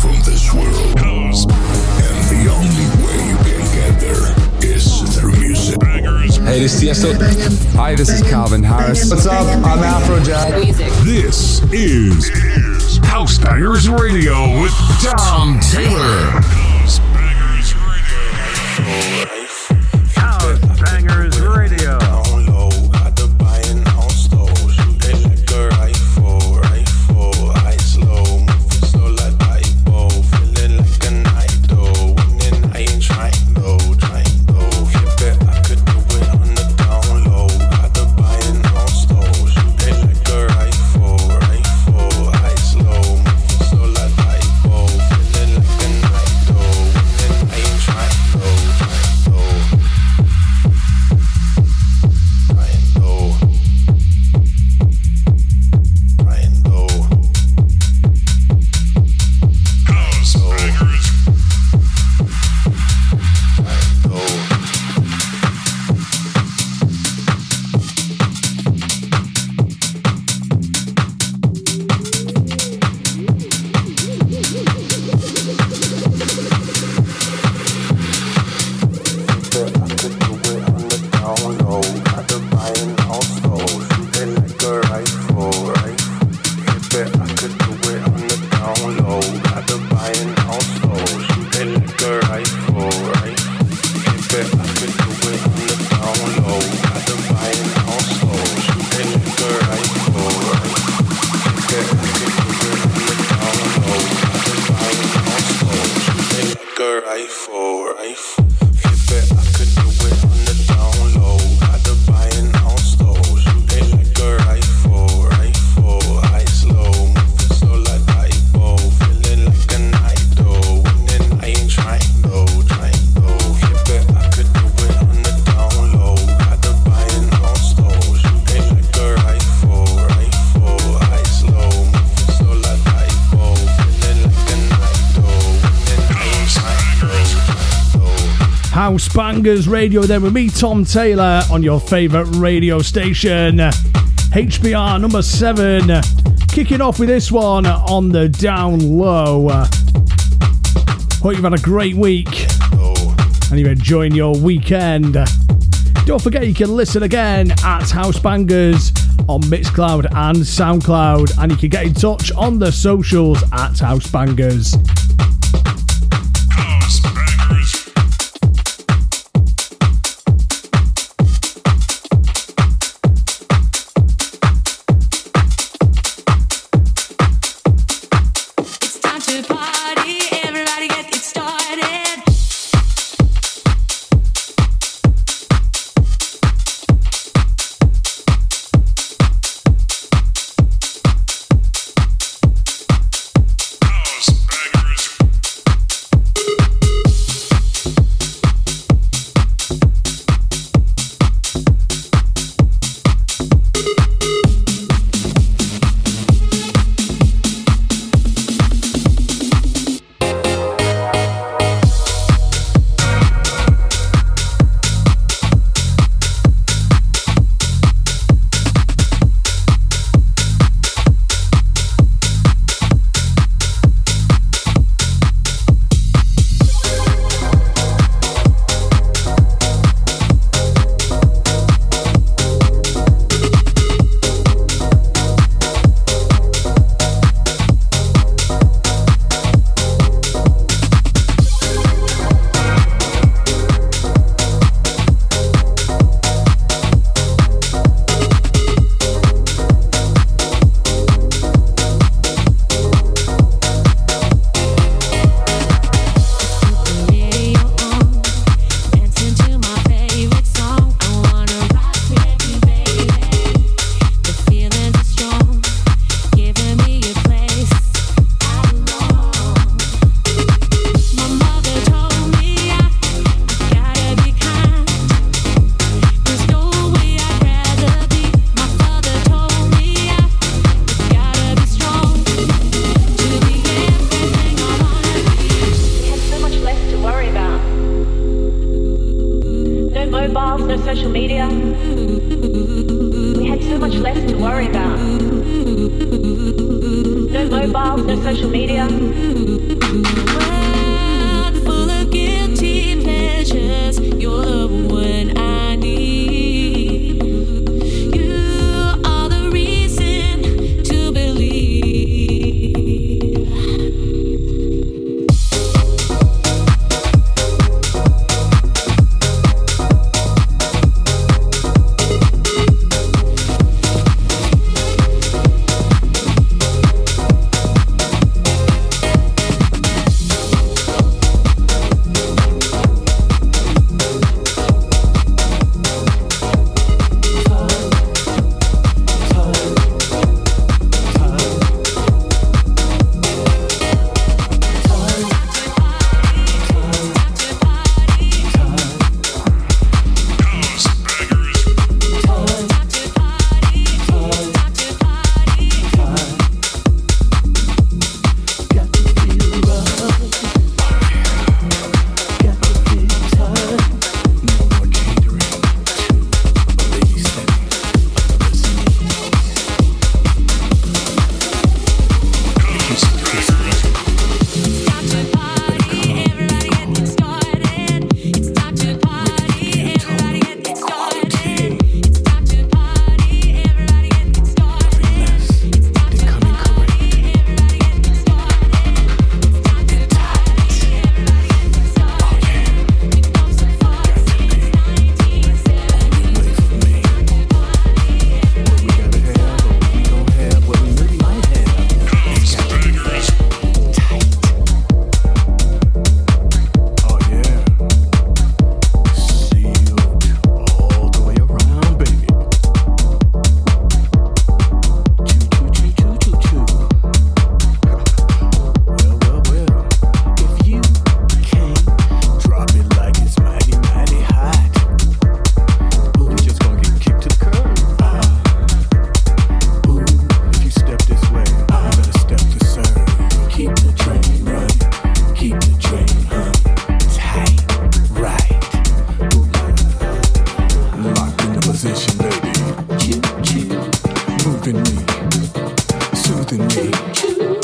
from this world. And the only way you can get there is through music. Hey, this is Tiesto. Hi, this is Calvin Harris. What's up? I'm Afrojack. This is House Bangers Radio with Tom Taylor. House Bangers Radio then with me, Tom Taylor, on your favourite radio station. HBR number seven. Kicking off with this one on the down low. Hope you've had a great week oh. and you're enjoying your weekend. Don't forget you can listen again at House Bangers on Mixcloud and Soundcloud, and you can get in touch on the socials at House Bangers. Maybe I'll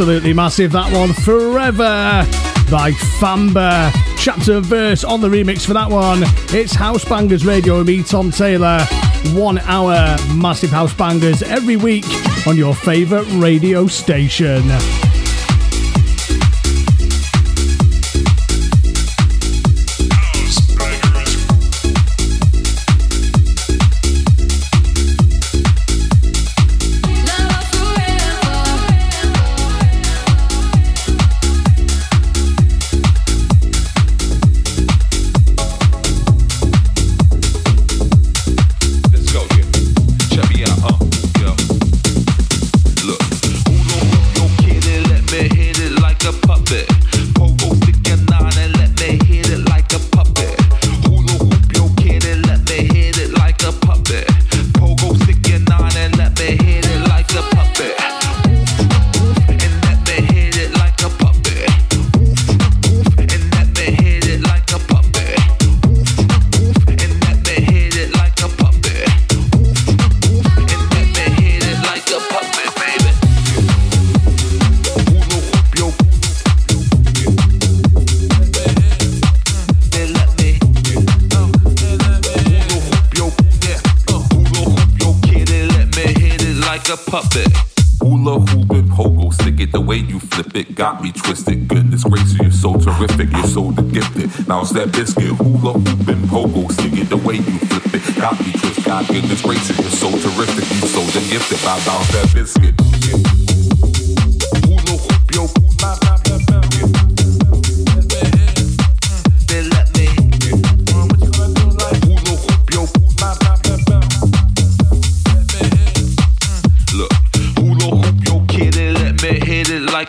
Absolutely massive that one. Forever by Famba. Chapter and verse on the remix for that one. It's House Bangers Radio with me, Tom Taylor. One hour massive house bangers every week on your favourite radio station. Got me twisted. Goodness gracious, you're so terrific, you're so gifted. Now it's that biscuit, hula hooping, pogo stick it, the way you flip it got me twisted. God goodness gracious, you're so terrific, you're so gifted. I bounce that biscuit. Hula hoop yo.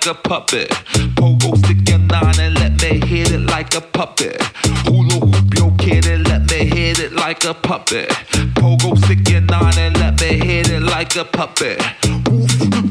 Like a puppet. Pogo stick your nine and let me hit it like a puppet. Hula hoop yo kid and let me hit it like a puppet. Pogo stick your nine and let me hit it like a puppet. Woof,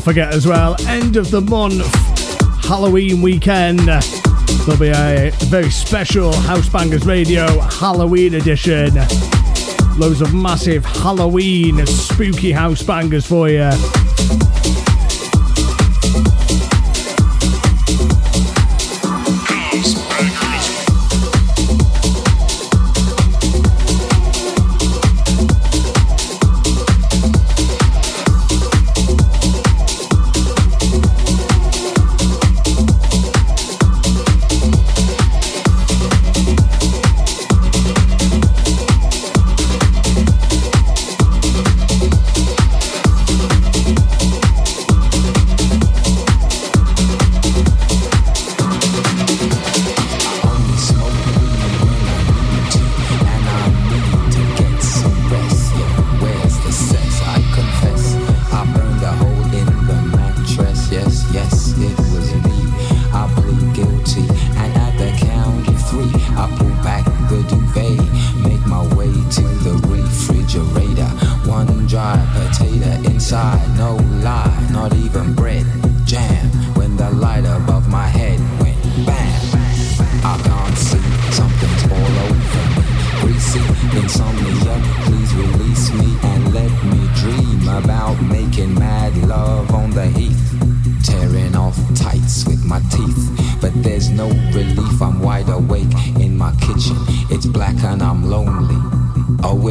Don't forget as well, end of the month, Halloween weekend. There'll be a very special House Bangers Radio Halloween edition. Loads of massive Halloween spooky house bangers for you.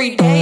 Every day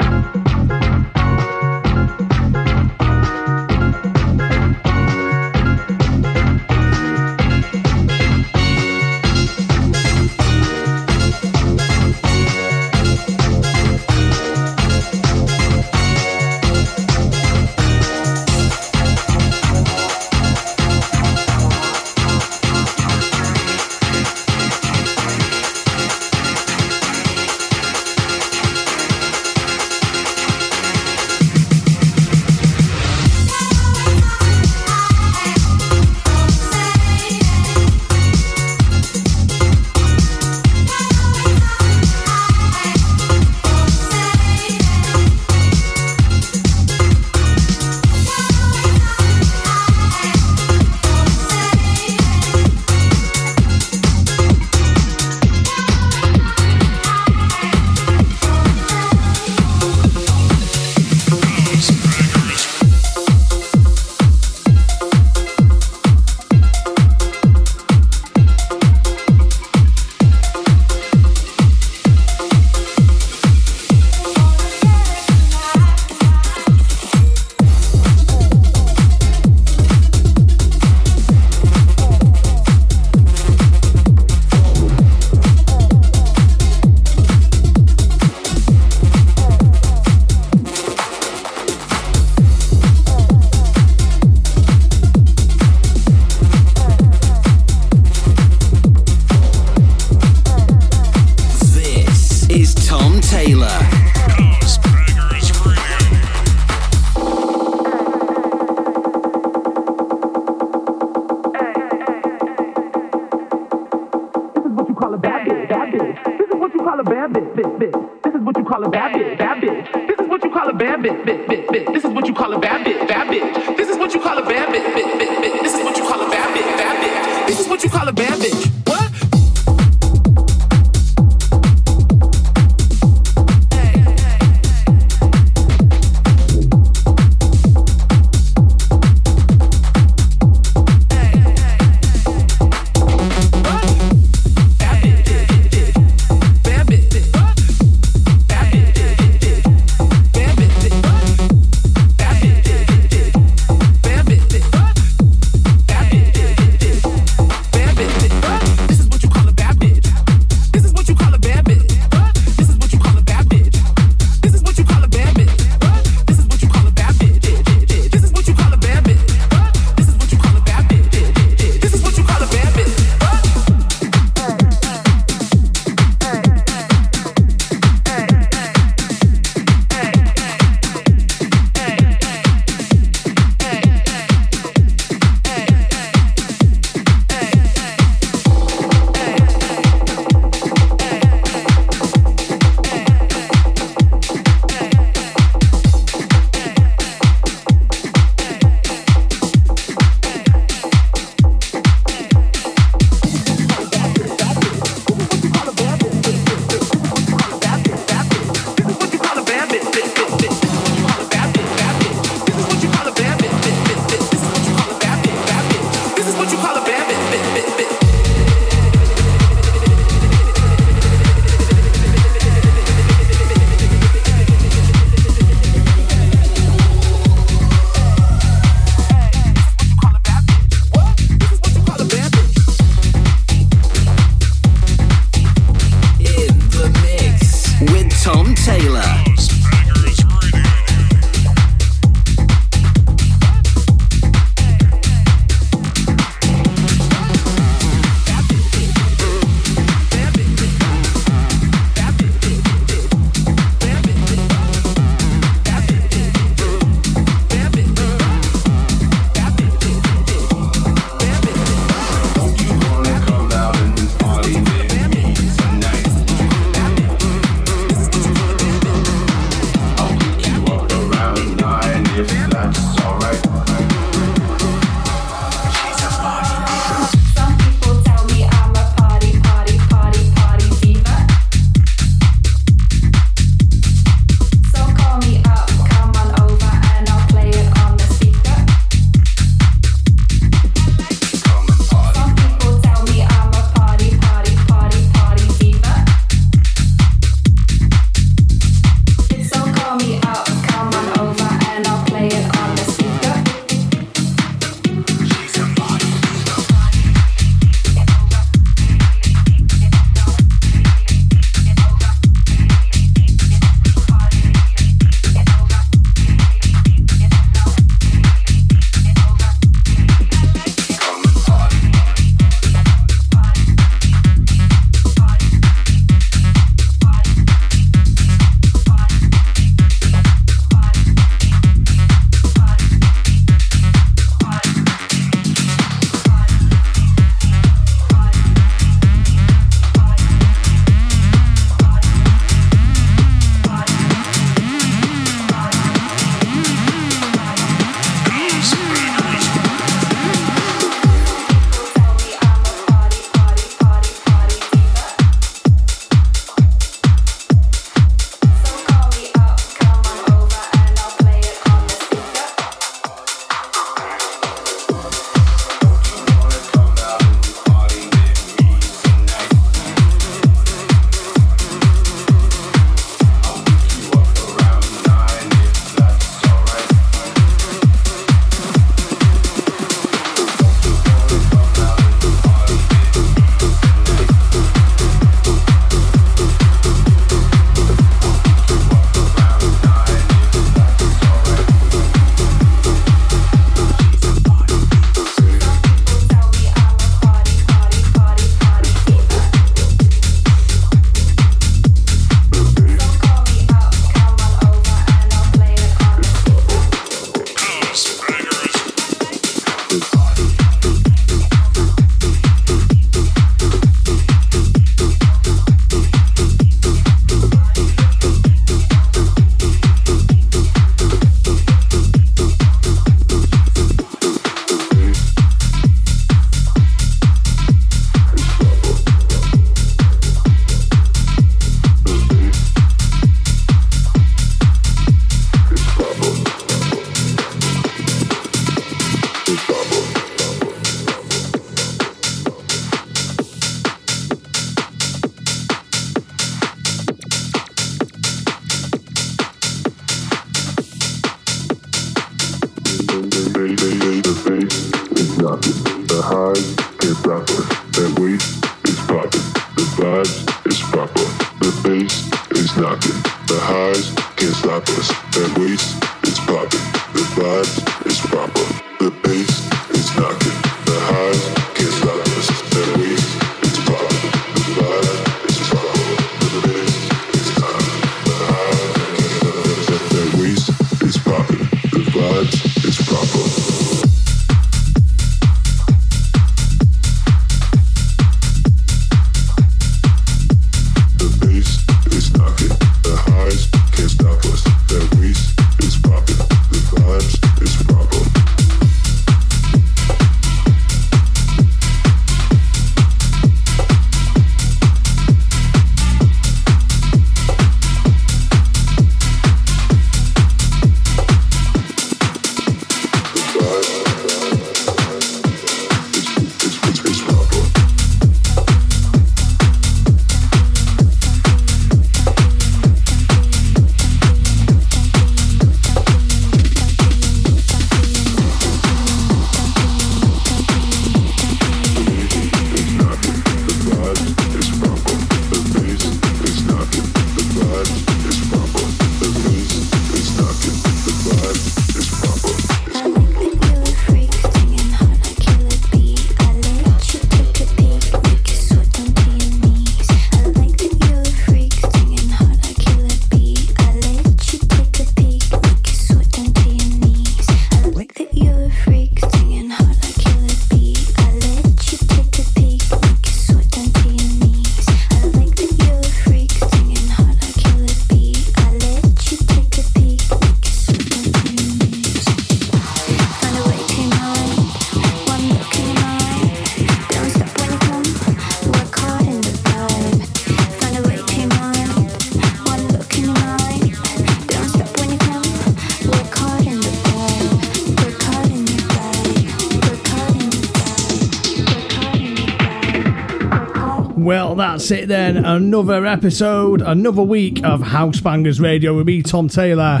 Well, that's it then. Another episode, another week of House Bangers Radio with me, Tom Taylor.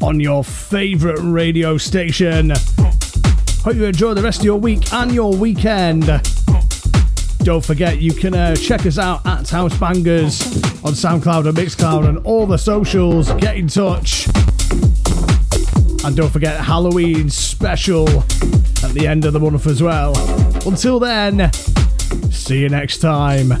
On your favourite radio station. Hope you enjoy the rest of your week and your weekend. Don't forget, you can uh, check us out at House Bangers on SoundCloud and Mixcloud and all the socials. Get in touch. And don't forget Halloween special at the end of the month as well. Until then, see you next time.